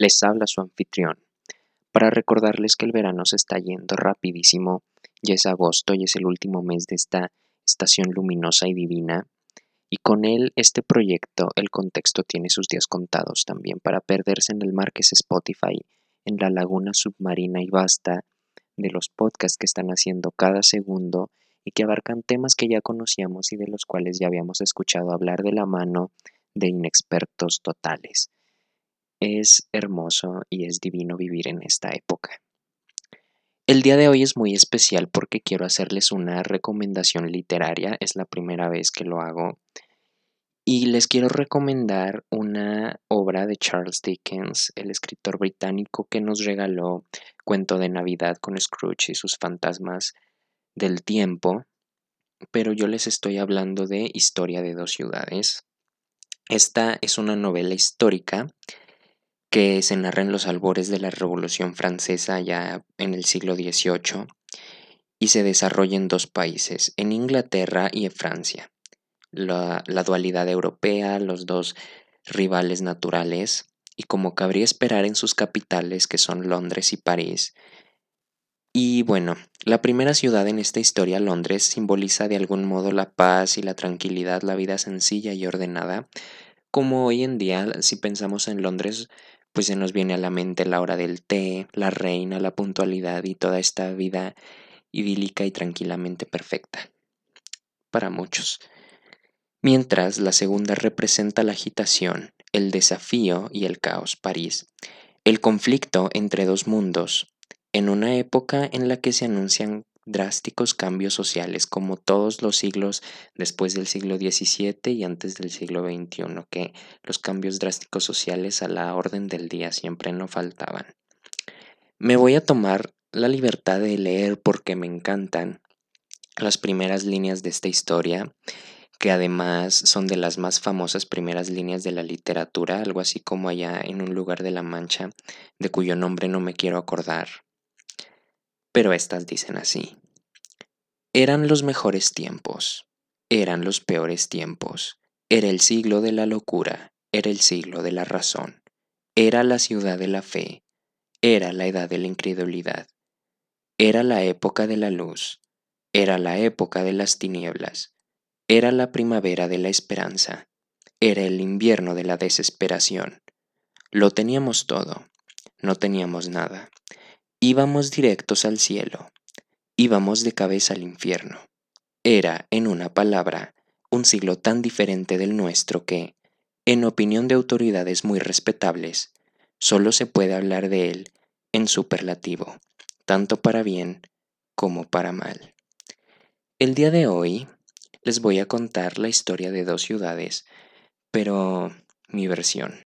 Les habla su anfitrión. Para recordarles que el verano se está yendo rapidísimo, ya es agosto y es el último mes de esta estación luminosa y divina, y con él este proyecto, el contexto tiene sus días contados también para perderse en el mar que es Spotify, en la laguna submarina y vasta de los podcasts que están haciendo cada segundo y que abarcan temas que ya conocíamos y de los cuales ya habíamos escuchado hablar de la mano de inexpertos totales. Es hermoso y es divino vivir en esta época. El día de hoy es muy especial porque quiero hacerles una recomendación literaria, es la primera vez que lo hago, y les quiero recomendar una obra de Charles Dickens, el escritor británico que nos regaló Cuento de Navidad con Scrooge y sus fantasmas del tiempo, pero yo les estoy hablando de Historia de dos ciudades. Esta es una novela histórica que se narra en los albores de la Revolución Francesa ya en el siglo XVIII y se desarrolla en dos países, en Inglaterra y en Francia. La, la dualidad europea, los dos rivales naturales, y como cabría esperar en sus capitales que son Londres y París, y bueno, la primera ciudad en esta historia, Londres, simboliza de algún modo la paz y la tranquilidad, la vida sencilla y ordenada. Como hoy en día, si pensamos en Londres, pues se nos viene a la mente la hora del té, la reina, la puntualidad y toda esta vida idílica y tranquilamente perfecta. Para muchos. Mientras la segunda representa la agitación, el desafío y el caos, París. El conflicto entre dos mundos, en una época en la que se anuncian drásticos cambios sociales como todos los siglos después del siglo XVII y antes del siglo XXI, que los cambios drásticos sociales a la orden del día siempre no faltaban. Me voy a tomar la libertad de leer porque me encantan las primeras líneas de esta historia, que además son de las más famosas primeras líneas de la literatura, algo así como allá en un lugar de la Mancha, de cuyo nombre no me quiero acordar pero estas dicen así. Eran los mejores tiempos, eran los peores tiempos, era el siglo de la locura, era el siglo de la razón, era la ciudad de la fe, era la edad de la incredulidad, era la época de la luz, era la época de las tinieblas, era la primavera de la esperanza, era el invierno de la desesperación. Lo teníamos todo, no teníamos nada. Íbamos directos al cielo, íbamos de cabeza al infierno. Era, en una palabra, un siglo tan diferente del nuestro que, en opinión de autoridades muy respetables, solo se puede hablar de él en superlativo, tanto para bien como para mal. El día de hoy les voy a contar la historia de dos ciudades, pero mi versión.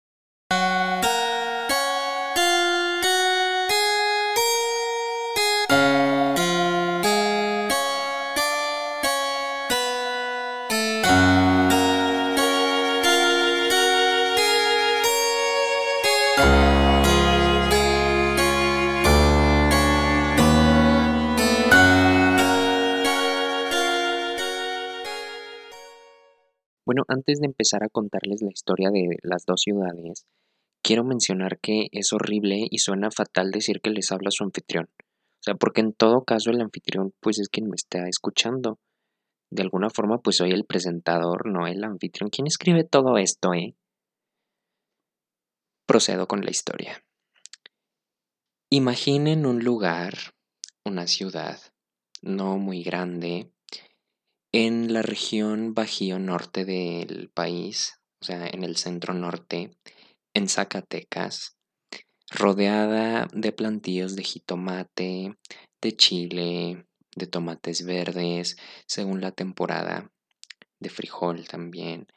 Bueno, antes de empezar a contarles la historia de las dos ciudades, quiero mencionar que es horrible y suena fatal decir que les habla su anfitrión. O sea, porque en todo caso el anfitrión pues es quien me está escuchando. De alguna forma pues soy el presentador, no el anfitrión. ¿Quién escribe todo esto, eh? Procedo con la historia. Imaginen un lugar, una ciudad, no muy grande, en la región bajío norte del país, o sea, en el centro norte, en Zacatecas, rodeada de plantíos de jitomate, de chile, de tomates verdes, según la temporada, de frijol también.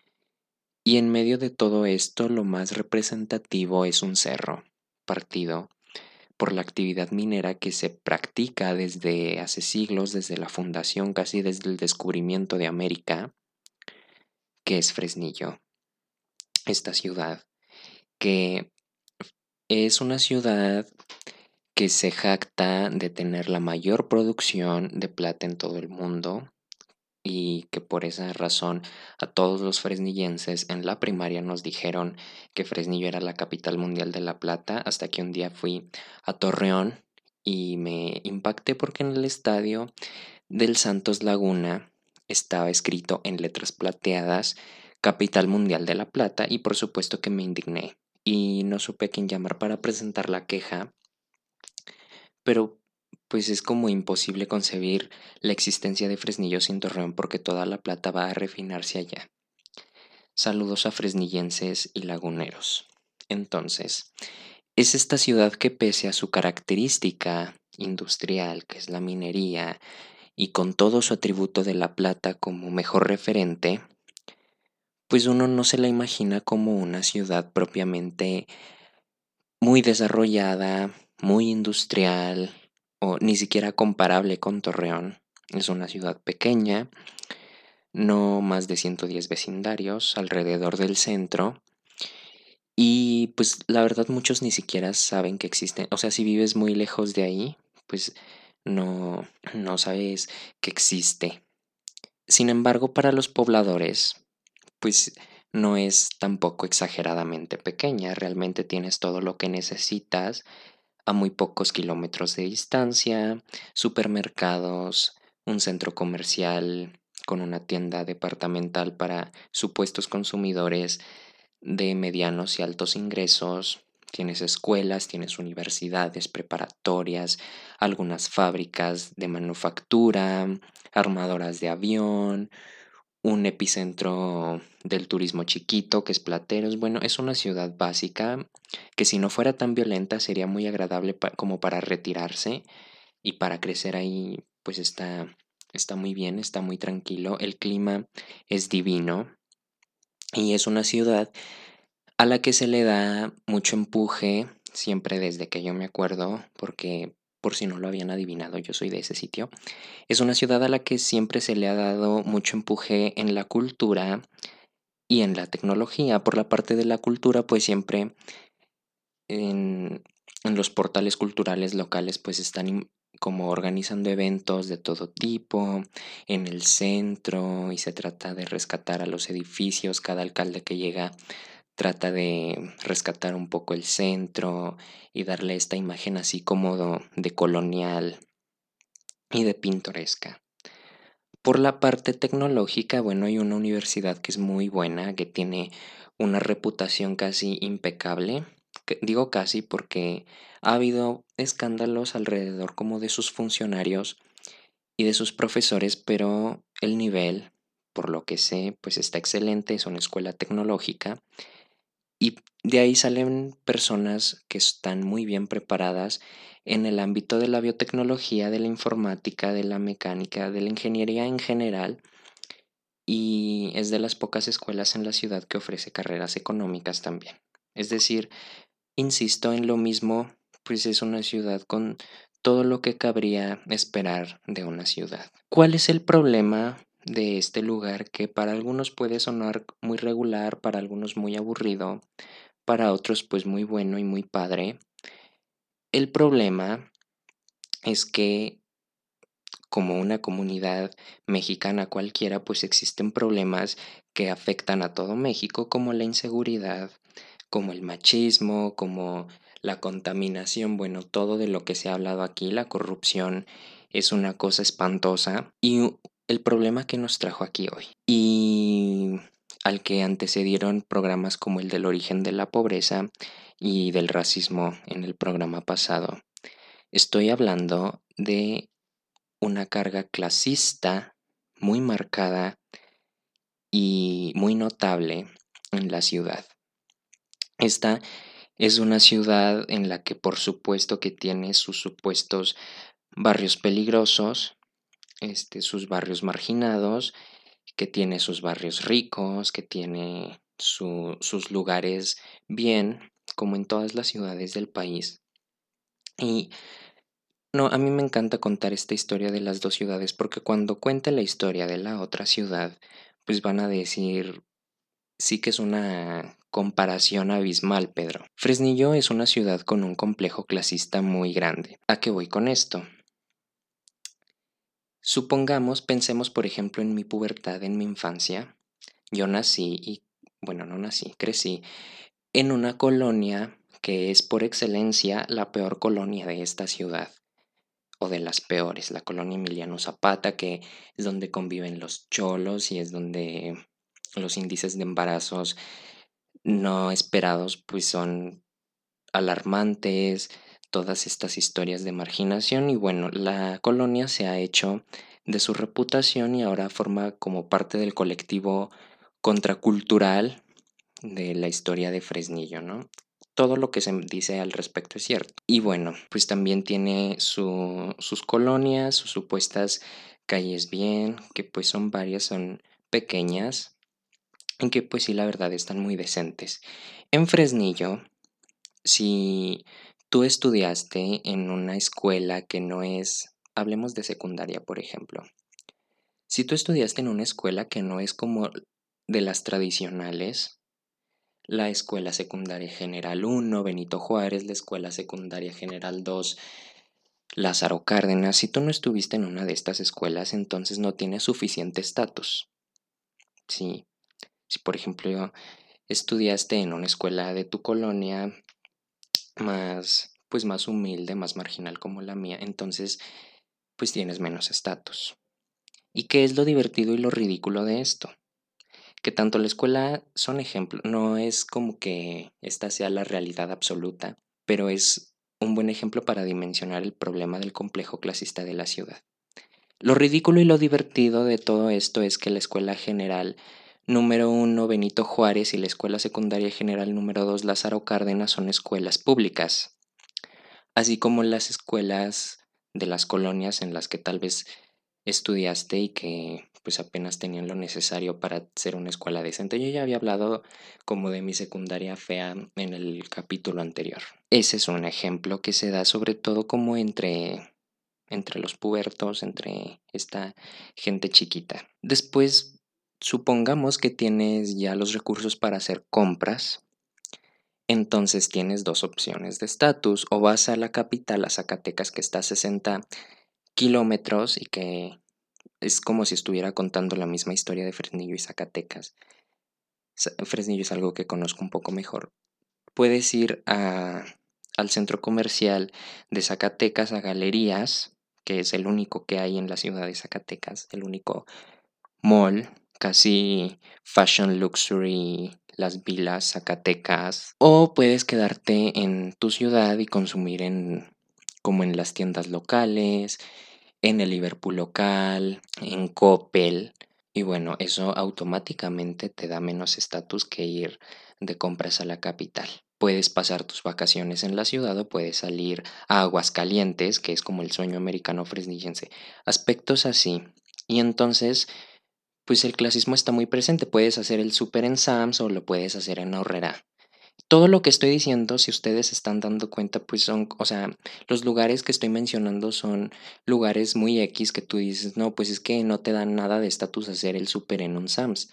Y en medio de todo esto, lo más representativo es un cerro partido por la actividad minera que se practica desde hace siglos, desde la fundación, casi desde el descubrimiento de América, que es Fresnillo, esta ciudad, que es una ciudad que se jacta de tener la mayor producción de plata en todo el mundo, y que por esa razón a todos los fresnillenses en la primaria nos dijeron que Fresnillo era la capital mundial de la plata hasta que un día fui a Torreón y me impacté porque en el estadio del Santos Laguna estaba escrito en letras plateadas capital mundial de la plata y por supuesto que me indigné y no supe a quién llamar para presentar la queja pero pues es como imposible concebir la existencia de Fresnillo sin Torreón porque toda la plata va a refinarse allá. Saludos a fresnillenses y laguneros. Entonces, es esta ciudad que pese a su característica industrial, que es la minería, y con todo su atributo de la plata como mejor referente, pues uno no se la imagina como una ciudad propiamente muy desarrollada, muy industrial, o ni siquiera comparable con Torreón. Es una ciudad pequeña, no más de 110 vecindarios alrededor del centro. Y pues la verdad muchos ni siquiera saben que existen. O sea, si vives muy lejos de ahí, pues no, no sabes que existe. Sin embargo, para los pobladores, pues no es tampoco exageradamente pequeña. Realmente tienes todo lo que necesitas a muy pocos kilómetros de distancia, supermercados, un centro comercial con una tienda departamental para supuestos consumidores de medianos y altos ingresos. Tienes escuelas, tienes universidades preparatorias, algunas fábricas de manufactura, armadoras de avión, un epicentro del turismo chiquito que es Plateros. Bueno, es una ciudad básica que si no fuera tan violenta sería muy agradable como para retirarse y para crecer ahí pues está, está muy bien, está muy tranquilo, el clima es divino y es una ciudad a la que se le da mucho empuje siempre desde que yo me acuerdo porque por si no lo habían adivinado, yo soy de ese sitio. Es una ciudad a la que siempre se le ha dado mucho empuje en la cultura y en la tecnología. Por la parte de la cultura, pues siempre en, los portales culturales locales, pues están como organizando eventos de todo tipo en el centro y se trata de rescatar a los edificios. Cada alcalde que llega trata de rescatar un poco el centro y darle esta imagen así como de colonial y de pintoresca. Por la parte tecnológica, bueno, hay una universidad que es muy buena, que tiene una reputación casi impecable. digo casi porque ha habido escándalos alrededor como de sus funcionarios y de sus profesores, pero el nivel, por lo que sé, pues está excelente, es una escuela tecnológica y de ahí salen personas que están muy bien preparadas en el ámbito de la biotecnología, de la informática, de la mecánica, de la ingeniería en general. Y es de las pocas escuelas en la ciudad que ofrece carreras económicas también. Es decir, insisto en lo mismo, pues es una ciudad con todo lo que cabría esperar de una ciudad. ¿Cuál es el problema de este lugar que para algunos puede sonar muy regular, para algunos muy aburrido, para otros pues muy bueno y muy padre. El problema es que como una comunidad mexicana cualquiera, pues existen problemas que afectan a todo México, como la inseguridad, como el machismo, como la contaminación, bueno, todo de lo que se ha hablado aquí, la corrupción es una cosa espantosa y el problema que nos trajo aquí hoy y al que antecedieron programas como el del origen de la pobreza y del racismo en el programa pasado. Estoy hablando de una carga clasista muy marcada y muy notable en la ciudad. Esta es una ciudad en la que por supuesto que tiene sus supuestos barrios peligrosos, este, sus barrios marginados, que tiene sus barrios ricos, que tiene sus lugares bien, como en todas las ciudades del país. Y no, a mí me encanta contar esta historia de las dos ciudades porque cuando cuente la historia de la otra ciudad, pues van a decir, sí que es una comparación abismal, Pedro. Fresnillo es una ciudad con un complejo clasista muy grande. ¿A qué voy con esto? Supongamos, pensemos por ejemplo en mi pubertad, en mi infancia. Yo nací y, bueno, no nací, crecí en una colonia que es por excelencia la peor colonia de esta ciudad, o de las peores, la colonia Emiliano Zapata, que es donde conviven los cholos y es donde los índices de embarazos no esperados pues son alarmantes, todas estas historias de marginación y bueno, la colonia se ha hecho de su reputación y ahora forma como parte del colectivo contracultural de la historia de Fresnillo, ¿no? Todo lo que se dice al respecto es cierto. Y bueno, pues también tiene sus colonias, sus supuestas calles bien, que pues son varias, son pequeñas, en que pues sí, la verdad están muy decentes. En Fresnillo, si tú estudiaste en una escuela que no es, hablemos de secundaria, por ejemplo, si tú estudiaste en una escuela que no es como de las tradicionales, la Escuela Secundaria General 1, Benito Juárez, la Escuela Secundaria General 2, Lázaro Cárdenas, si tú no estuviste en una de estas escuelas, entonces no tienes suficiente estatus. Sí. Si, por ejemplo, estudiaste en una escuela de tu colonia más, pues más humilde, más marginal como la mía, entonces, pues tienes menos estatus. ¿Y qué es lo divertido y lo ridículo de esto? que tanto la escuela son ejemplos, no es como que esta sea la realidad absoluta, pero es un buen ejemplo para dimensionar el problema del complejo clasista de la ciudad. Lo ridículo y lo divertido de todo esto es que la escuela general número 1 Benito Juárez y la escuela secundaria general número 2 Lázaro Cárdenas son escuelas públicas, así como las escuelas de las colonias en las que tal vez estudiaste y que pues apenas tenían lo necesario para ser una escuela decente. Yo ya había hablado como de mi secundaria fea en el capítulo anterior. Ese es un ejemplo que se da sobre todo como entre entre los pubertos, entre esta gente chiquita. Después, supongamos que tienes ya los recursos para hacer compras. Entonces tienes dos opciones de estatus. O vas a la capital, a Zacatecas, que está a 60 kilómetros y que es como si estuviera contando la misma historia de Fresnillo y Zacatecas. Fresnillo es algo que conozco un poco mejor. Puedes ir al centro comercial de Zacatecas, a Galerías, que es el único que hay en la ciudad de Zacatecas, el único mall, casi fashion luxury, las vilas Zacatecas. O puedes quedarte en tu ciudad y consumir en como en las tiendas locales, en el Liverpool local, en Coppel. Y bueno, eso automáticamente te da menos estatus que ir de compras a la capital. Puedes pasar tus vacaciones en la ciudad o puedes salir a Aguascalientes, que es como el sueño americano fresnillense. Aspectos así. Y entonces, pues el clasismo está muy presente. Puedes hacer el super en Sams o lo puedes hacer en Ahorrera. Todo lo que estoy diciendo, si ustedes están dando cuenta, pues son, o sea, los lugares que estoy mencionando son lugares muy X que tú dices, no, pues es que no te dan nada de estatus hacer el super en un SAMS.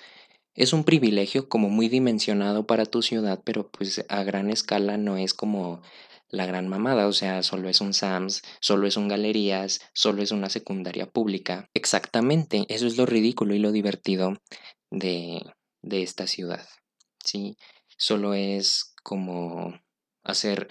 Es un privilegio como muy dimensionado para tu ciudad, pero pues a gran escala no es como la gran mamada, o sea, solo es un SAMS, solo es un galerías, solo es una secundaria pública. Exactamente, eso es lo ridículo y lo divertido de, de esta ciudad. Sí, solo es como hacer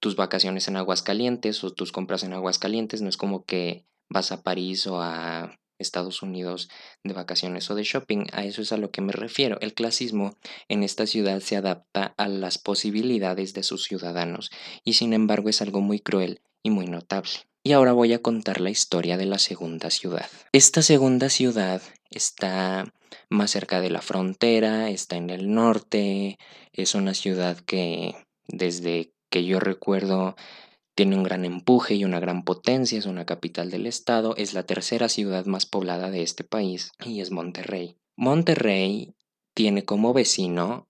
tus vacaciones en Aguascalientes o tus compras en Aguascalientes, no es como que vas a París o a Estados Unidos de vacaciones o de shopping, a eso es a lo que me refiero. El clasismo en esta ciudad se adapta a las posibilidades de sus ciudadanos y sin embargo es algo muy cruel y muy notable. Y ahora voy a contar la historia de la segunda ciudad. Esta segunda ciudad está más cerca de la frontera, está en el norte, es una ciudad que desde que yo recuerdo tiene un gran empuje y una gran potencia, es una capital del estado, es la tercera ciudad más poblada de este país y es Monterrey. Monterrey tiene como vecino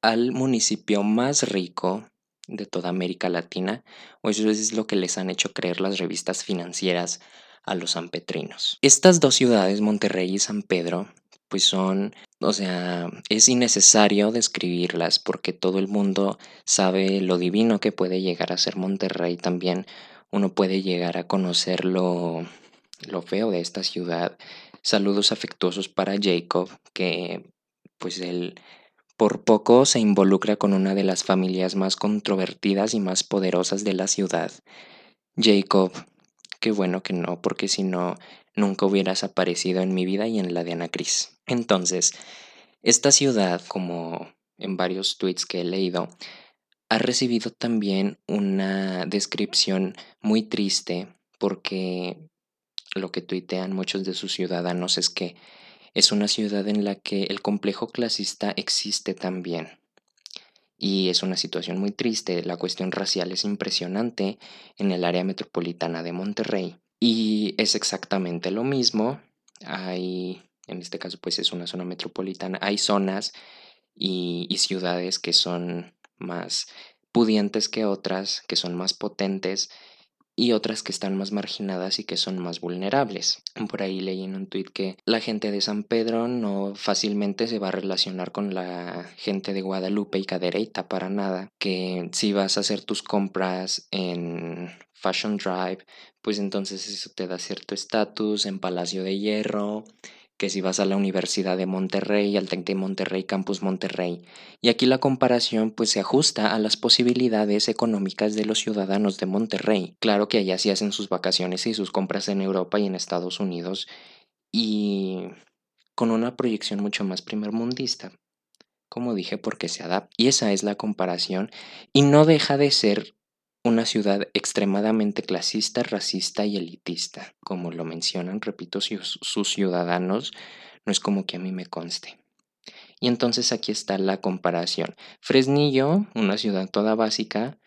al municipio más rico de toda América Latina, o eso es lo que les han hecho creer las revistas financieras a los sanpetrinos. Estas dos ciudades, Monterrey y San Pedro, pues son, o sea, es innecesario describirlas porque todo el mundo sabe lo divino que puede llegar a ser Monterrey también. Uno puede llegar a conocer lo, lo feo de esta ciudad. Saludos afectuosos para Jacob, que pues él por poco se involucra con una de las familias más controvertidas y más poderosas de la ciudad. Jacob, qué bueno que no, porque si no, nunca hubieras aparecido en mi vida y en la de Ana Cris. Entonces, esta ciudad, como en varios tweets que he leído, ha recibido también una descripción muy triste porque lo que tuitean muchos de sus ciudadanos es que es una ciudad en la que el complejo clasista existe también. Y es una situación muy triste. La cuestión racial es impresionante en el área metropolitana de Monterrey. Y es exactamente lo mismo. Hay, en este caso pues es una zona metropolitana, hay zonas y, y ciudades que son más pudientes que otras, que son más potentes y otras que están más marginadas y que son más vulnerables. Por ahí leí en un tuit que la gente de San Pedro no fácilmente se va a relacionar con la gente de Guadalupe y Cadereyta para nada, que si vas a hacer tus compras en Fashion Drive, pues entonces eso te da cierto estatus en Palacio de Hierro, que si vas a la Universidad de Monterrey, al TEC de Monterrey, Campus Monterrey. Y aquí la comparación pues se ajusta a las posibilidades económicas de los ciudadanos de Monterrey. Claro que allá sí hacen sus vacaciones y sus compras en Europa y en Estados Unidos y con una proyección mucho más primermundista. Como dije, porque se adapta. Y esa es la comparación y no deja de ser una ciudad extremadamente clasista, racista y elitista, como lo mencionan, repito, sus, ciudadanos, no es como que a mí me conste. Y entonces aquí está la comparación. Fresnillo, una ciudad toda básica,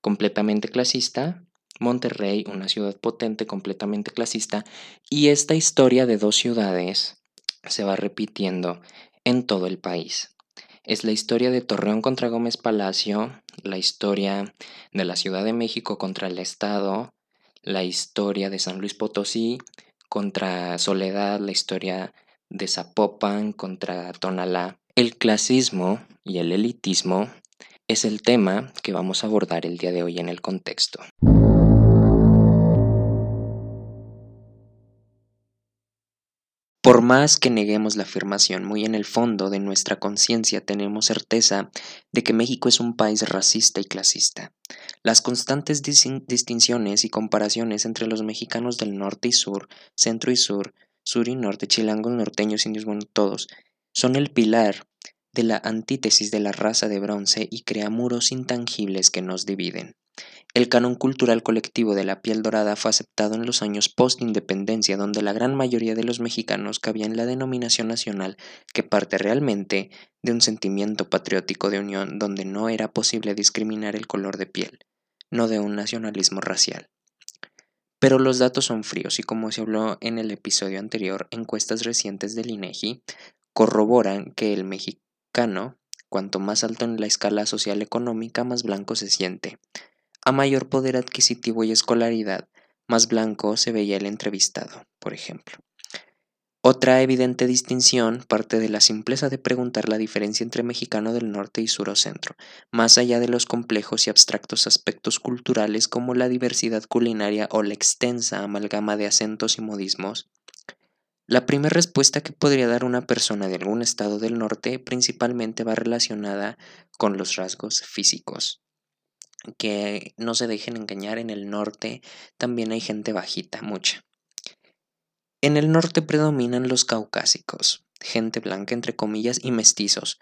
completamente clasista, Monterrey, una ciudad potente, completamente clasista, y esta historia de dos ciudades se va repitiendo en todo el país es la historia de Torreón contra Gómez Palacio, la historia de la Ciudad de México contra el Estado, la historia de San Luis Potosí contra Soledad, la historia de Zapopan contra Tonalá. El clasismo y el elitismo es el tema que vamos a abordar el día de hoy en el contexto. Más que neguemos la afirmación, muy en el fondo de nuestra conciencia tenemos certeza de que México es un país racista y clasista. Las constantes distinciones y comparaciones entre los mexicanos del norte y sur, centro y sur, sur y norte, chilangos, norteños, indios, bueno, todos, son el pilar de la antítesis de la raza de bronce y crea muros intangibles que nos dividen. El canon cultural colectivo de la piel dorada fue aceptado en los años post-independencia, donde la gran mayoría de los mexicanos cabía en la denominación nacional que parte realmente de un sentimiento patriótico de unión donde no era posible discriminar el color de piel, no de un nacionalismo racial. Pero los datos son fríos y como se habló en el episodio anterior, encuestas recientes del INEGI corroboran que el mexicano, cuanto más alto en la escala social económica, más blanco se siente. A mayor poder adquisitivo y escolaridad, más blanco se veía el entrevistado, por ejemplo. Otra evidente distinción parte de la simpleza de preguntar la diferencia entre mexicano del norte y surocentro, más allá de los complejos y abstractos aspectos culturales como la diversidad culinaria o la extensa amalgama de acentos y modismos. La primera respuesta que podría dar una persona de algún estado del norte principalmente va relacionada con los rasgos físicos que no se dejen engañar, en el norte también hay gente bajita, mucha. En el norte predominan los caucásicos, gente blanca entre comillas y mestizos,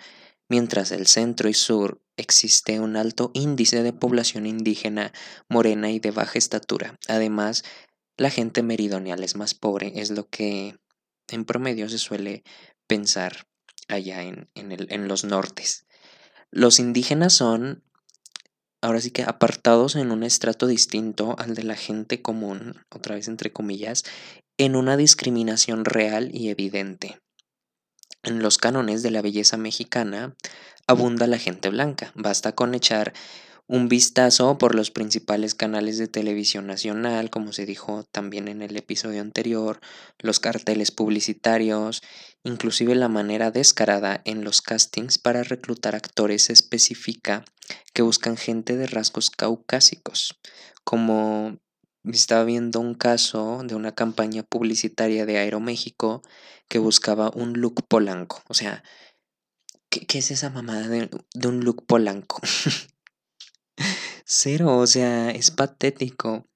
mientras el centro y sur existe un alto índice de población indígena, morena y de baja estatura. Además, la gente meridional es más pobre, es lo que en promedio se suele pensar allá en, en los nortes. Los indígenas son ahora sí que apartados en un estrato distinto al de la gente común, otra vez entre comillas, en una discriminación real y evidente. En los cánones de la belleza mexicana abunda la gente blanca, basta con echar un vistazo por los principales canales de televisión nacional, como se dijo también en el episodio anterior, los carteles publicitarios, inclusive la manera descarada en los castings para reclutar actores específica que buscan gente de rasgos caucásicos, como estaba viendo un caso de una campaña publicitaria de Aeroméxico que buscaba un look polanco. O sea, ¿qué, es esa mamada de un look polanco? Cero, o sea, es patético.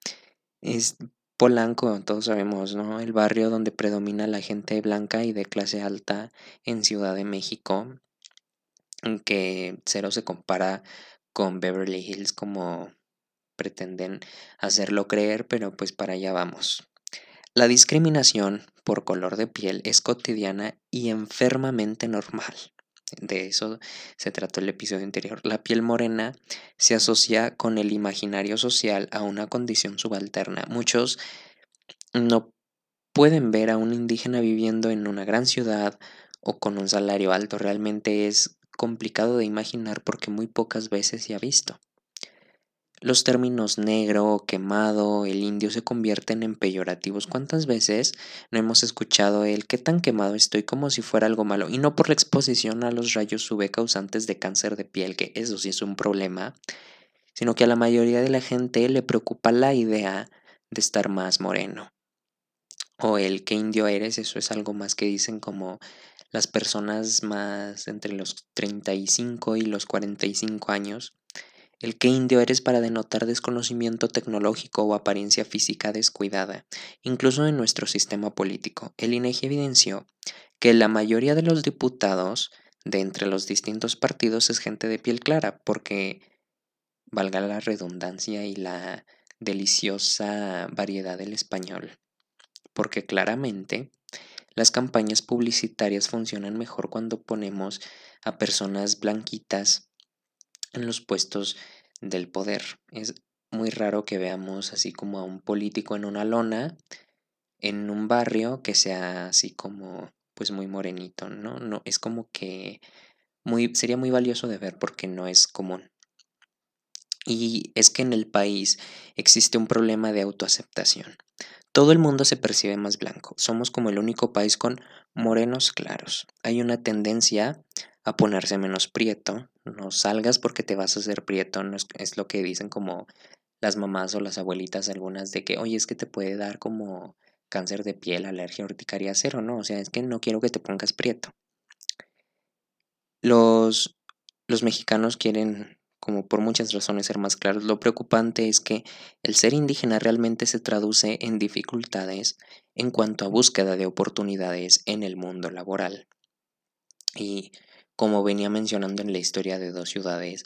Es Polanco, todos sabemos, ¿no? El barrio donde predomina la gente blanca y de clase alta en Ciudad de México, que cero se compara con Beverly Hills como pretenden hacerlo creer, pero pues para allá vamos. La discriminación por color de piel es cotidiana y enfermamente normal. De eso se trató el episodio anterior. La piel morena se asocia con el imaginario social a una condición subalterna. Muchos no pueden ver a un indígena viviendo en una gran ciudad o con un salario alto. Realmente es complicado de imaginar porque muy pocas veces se ha visto. Los términos negro, quemado, el indio se convierten en peyorativos. ¿Cuántas veces no hemos escuchado el qué tan quemado estoy como si fuera algo malo? Y no por la exposición a los rayos UV causantes de cáncer de piel, que eso sí es un problema, sino que a la mayoría de la gente le preocupa la idea de estar más moreno. O el qué indio eres, eso es algo más que dicen como las personas más entre los 35 y los 45 años el que indio eres para denotar desconocimiento tecnológico o apariencia física descuidada, incluso en nuestro sistema político. El INEGI evidenció que la mayoría de los diputados de entre los distintos partidos es gente de piel clara, porque valga la redundancia y la deliciosa variedad del español, porque claramente las campañas publicitarias funcionan mejor cuando ponemos a personas blanquitas en los puestos del poder. Es muy raro que veamos así como a un político en una lona en un barrio que sea así como pues muy morenito, ¿no? No es como que muy sería muy valioso de ver porque no es común. Y es que en el país existe un problema de autoaceptación. Todo el mundo se percibe más blanco. Somos como el único país con morenos claros. Hay una tendencia a ponerse menos prieto. No salgas porque te vas a hacer prieto. No es, lo que dicen como las mamás o las abuelitas algunas de que, oye, es que te puede dar como cáncer de piel, alergia, urticaria cero, ¿no? O sea, es que no quiero que te pongas prieto. Los, los mexicanos quieren, como por muchas razones, ser más claros. Lo preocupante es que el ser indígena realmente se traduce en dificultades en cuanto a búsqueda de oportunidades en el mundo laboral. Y como venía mencionando en la historia de dos ciudades,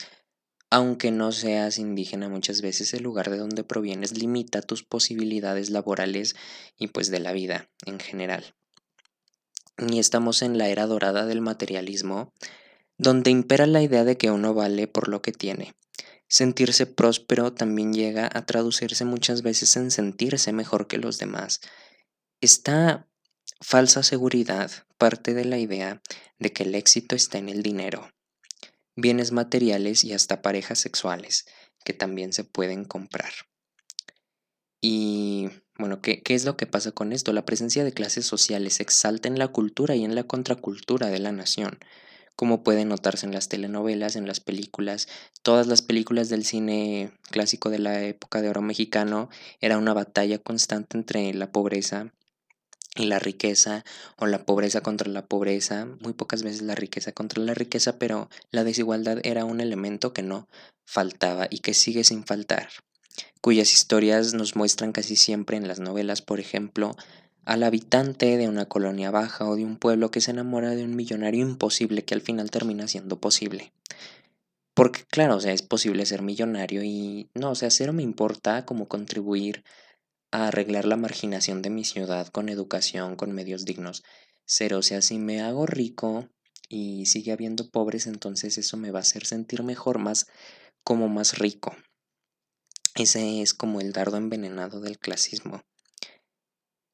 aunque no seas indígena muchas veces el lugar de donde provienes limita tus posibilidades laborales y pues de la vida en general. Y estamos en la era dorada del materialismo, donde impera la idea de que uno vale por lo que tiene. Sentirse próspero también llega a traducirse muchas veces en sentirse mejor que los demás. Esta falsa seguridad parte de la idea de que el éxito está en el dinero, bienes materiales y hasta parejas sexuales que también se pueden comprar. Y bueno, ¿qué, ¿qué, es lo que pasa con esto? La presencia de clases sociales exalta en la cultura y en la contracultura de la nación, como puede notarse en las telenovelas, en las películas. Todas las películas del cine clásico de la época de oro mexicano era una batalla constante entre la pobreza la riqueza o la pobreza contra la pobreza, muy pocas veces la riqueza contra la riqueza, pero la desigualdad era un elemento que no faltaba y que sigue sin faltar, cuyas historias nos muestran casi siempre en las novelas, por ejemplo, al habitante de una colonia baja o de un pueblo que se enamora de un millonario imposible que al final termina siendo posible. Porque claro, o sea, es posible ser millonario y no, o sea, cero me importa como contribuir a arreglar la marginación de mi ciudad con educación, con medios dignos. Cero, o sea, si me hago rico y sigue habiendo pobres, entonces eso me va a hacer sentir mejor, más como más rico. Ese es como el dardo envenenado del clasismo.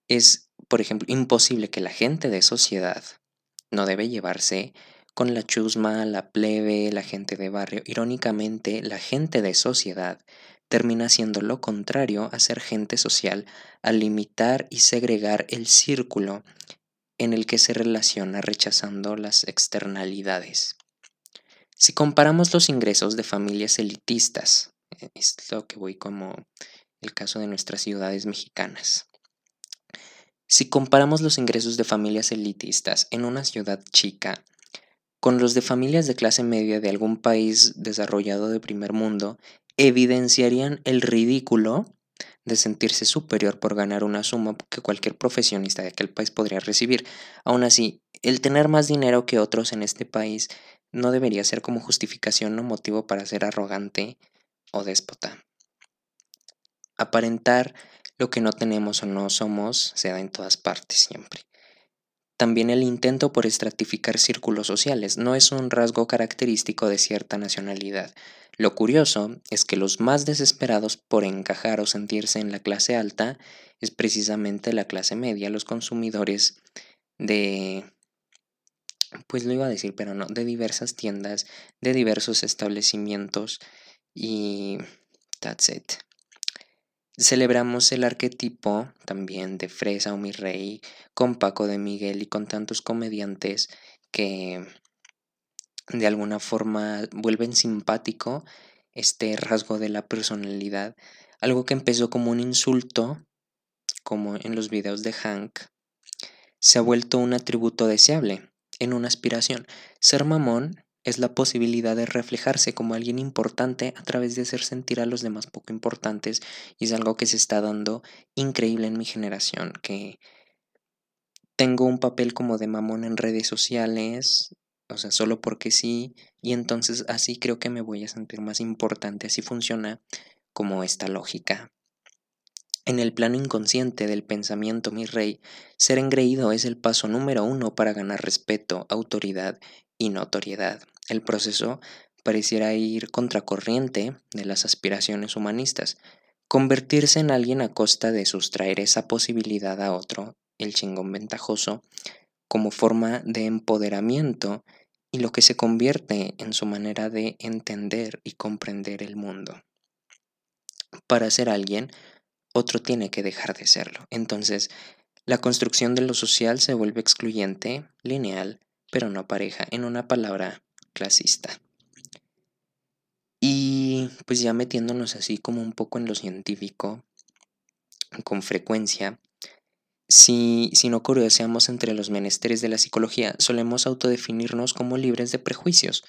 Es, por ejemplo, imposible que la gente de sociedad no debe llevarse con la chusma, la plebe, la gente de barrio. Irónicamente, la gente de sociedad termina siendo lo contrario a ser gente social, al limitar y segregar el círculo en el que se relaciona rechazando las externalidades. Si comparamos los ingresos de familias elitistas, eh, es lo que voy como el caso de nuestras ciudades mexicanas. Si comparamos los ingresos de familias elitistas en una ciudad chica con los de familias de clase media de algún país desarrollado de primer mundo, evidenciarían el ridículo de sentirse superior por ganar una suma que cualquier profesionista de aquel país podría recibir. Aún así, el tener más dinero que otros en este país no debería ser como justificación o motivo para ser arrogante o déspota. Aparentar lo que no tenemos o no somos se da en todas partes siempre. También el intento por estratificar círculos sociales no es un rasgo característico de cierta nacionalidad. Lo curioso es que los más desesperados por encajar o sentirse en la clase alta es precisamente la clase media, los consumidores de pues lo iba a decir, pero no, de diversas tiendas, de diversos establecimientos y that's it. Celebramos el arquetipo también de Fresa o mi rey, con Paco de Miguel y con tantos comediantes que de alguna forma vuelven simpático este rasgo de la personalidad, algo que empezó como un insulto, como en los videos de Hank, se ha vuelto un atributo deseable, en una aspiración. Ser mamón es la posibilidad de reflejarse como alguien importante a través de hacer sentir a los demás poco importantes y es algo que se está dando increíble en mi generación, que tengo un papel como de mamón en redes sociales, o sea, solo porque sí, y entonces así creo que me voy a sentir más importante, así funciona como esta lógica. En el plano inconsciente del pensamiento, mi rey, ser engreído es el paso número uno para ganar respeto, autoridad y notoriedad. El proceso pareciera ir contracorriente de las aspiraciones humanistas, convertirse en alguien a costa de sustraer esa posibilidad a otro, el chingón ventajoso, como forma de empoderamiento y lo que se convierte en su manera de entender y comprender el mundo. Para ser alguien, otro tiene que dejar de serlo. Entonces, la construcción de lo social se vuelve excluyente, lineal, pero no pareja, en una palabra clasista. Y pues ya metiéndonos así como un poco en lo científico, con frecuencia, si, si no curioseamos entre los menesteres de la psicología, solemos autodefinirnos como libres de prejuicios.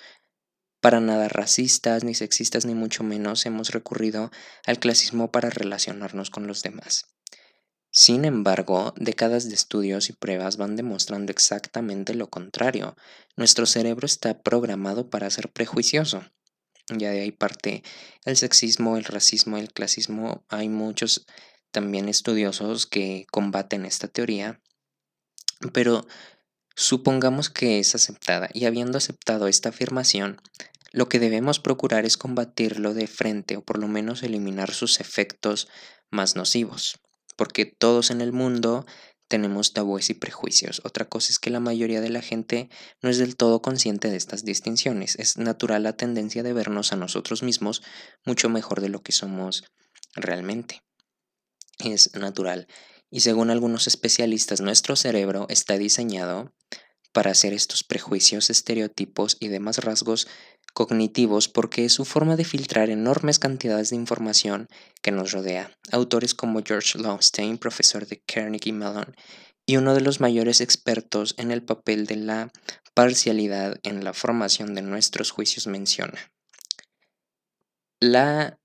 Para nada racistas, ni sexistas, ni mucho menos hemos recurrido al clasismo para relacionarnos con los demás. Sin embargo, décadas de estudios y pruebas van demostrando exactamente lo contrario. Nuestro cerebro está programado para ser prejuicioso. Ya de ahí parte el sexismo, el racismo, el clasismo. Hay muchos también estudiosos que combaten esta teoría. Pero supongamos que es aceptada y habiendo aceptado esta afirmación, lo que debemos procurar es combatirlo de frente o por lo menos eliminar sus efectos más nocivos porque todos en el mundo tenemos tabúes y prejuicios. Otra cosa es que la mayoría de la gente no es del todo consciente de estas distinciones. Es natural la tendencia de vernos a nosotros mismos mucho mejor de lo que somos realmente. Es natural. Y según algunos especialistas, nuestro cerebro está diseñado para hacer estos prejuicios, estereotipos y demás rasgos cognitivos porque es su forma de filtrar enormes cantidades de información que nos rodea. Autores como George Lowenstein, profesor de Carnegie Mellon, y uno de los mayores expertos en el papel de la parcialidad en la formación de nuestros juicios menciona. La,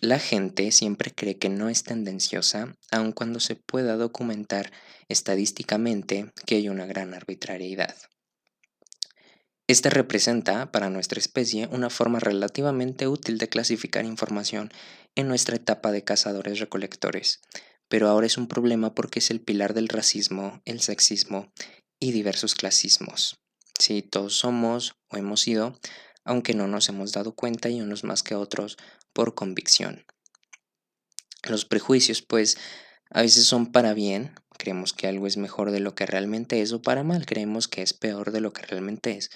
la gente siempre cree que no es tendenciosa, aun cuando se pueda documentar estadísticamente que hay una gran arbitrariedad. Este representa, para nuestra especie, una forma relativamente útil de clasificar información en nuestra etapa de cazadores-recolectores, pero ahora es un problema porque es el pilar del racismo, el sexismo y diversos clasismos. Sí, todos somos o hemos sido, aunque no nos hemos dado cuenta y unos más que otros por convicción. Los prejuicios, pues, a veces son para bien, creemos que algo es mejor de lo que realmente es o para mal creemos que es peor de lo que realmente es,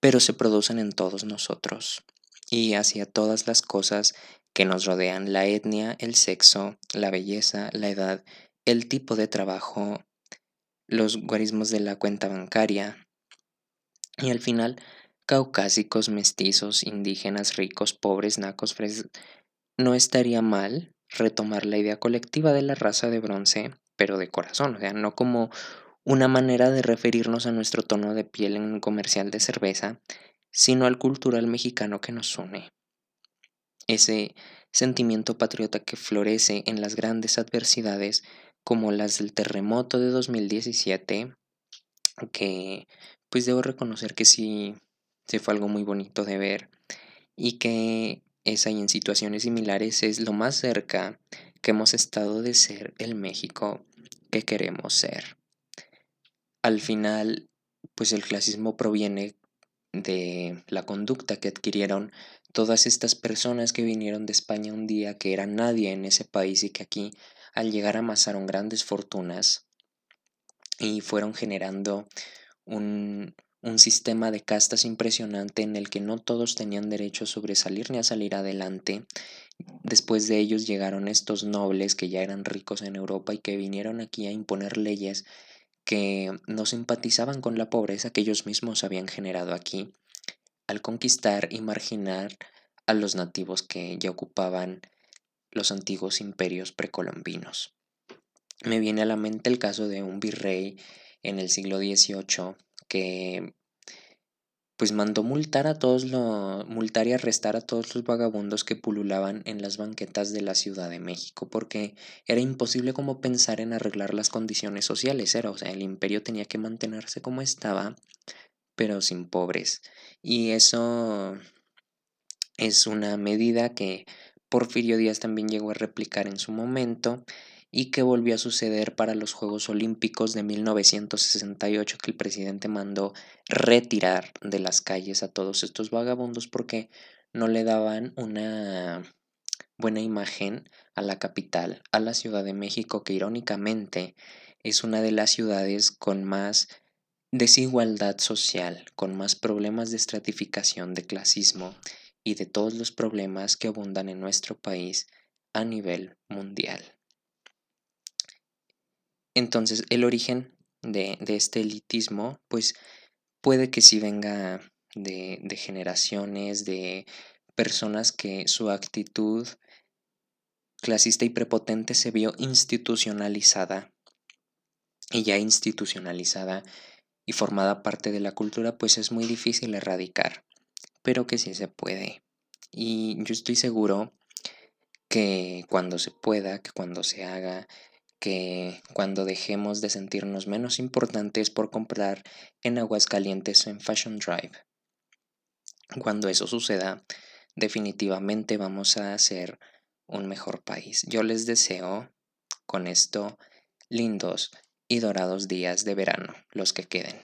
pero se producen en todos nosotros y hacia todas las cosas que nos rodean, la etnia, el sexo, la belleza, la edad, el tipo de trabajo, los guarismos de la cuenta bancaria y al final caucásicos, mestizos, indígenas, ricos, pobres, nacos, frescos, no estaría mal retomar la idea colectiva de la raza de bronce, pero de corazón, o sea, no como una manera de referirnos a nuestro tono de piel en un comercial de cerveza, sino al cultural mexicano que nos une. Ese sentimiento patriota que florece en las grandes adversidades como las del terremoto de 2017, que pues debo reconocer que sí, sí fue algo muy bonito de ver y que esa y en situaciones similares es lo más cerca que hemos estado de ser el México que queremos ser. Al final, pues el clasismo proviene de la conducta que adquirieron todas estas personas que vinieron de España un día que eran nadie en ese país y que aquí al llegar amasaron grandes fortunas y fueron generando un, un sistema de castas impresionante en el que no todos tenían derecho a sobresalir ni a salir adelante. Después de ellos llegaron estos nobles que ya eran ricos en Europa y que vinieron aquí a imponer leyes que no simpatizaban con la pobreza que ellos mismos habían generado aquí, al conquistar y marginar a los nativos que ya ocupaban los antiguos imperios precolombinos. Me viene a la mente el caso de un virrey en el siglo XVIII que pues mandó multar a todos los multar y arrestar a todos los vagabundos que pululaban en las banquetas de la Ciudad de México porque era imposible como pensar en arreglar las condiciones sociales era o sea el imperio tenía que mantenerse como estaba pero sin pobres. Y eso es una medida que Porfirio Díaz también llegó a replicar en su momento y que volvió a suceder para los Juegos Olímpicos de 1968 que el presidente mandó retirar de las calles a todos estos vagabundos porque no le daban una buena imagen a la capital, a la Ciudad de México, que irónicamente es una de las ciudades con más desigualdad social, con más problemas de estratificación, de clasismo y de todos los problemas que abundan en nuestro país a nivel mundial. Entonces, el origen de, este elitismo, pues puede que sí venga de, de generaciones, de personas que su actitud clasista y prepotente se vio institucionalizada y ya institucionalizada y formada parte de la cultura, pues es muy difícil erradicar, pero que sí se puede. Y yo estoy seguro que cuando se pueda, que cuando se haga, que cuando dejemos de sentirnos menos importantes por comprar en Aguascalientes en Fashion Drive. Cuando eso suceda, definitivamente vamos a ser un mejor país. Yo les deseo con esto lindos y dorados días de verano, los que queden.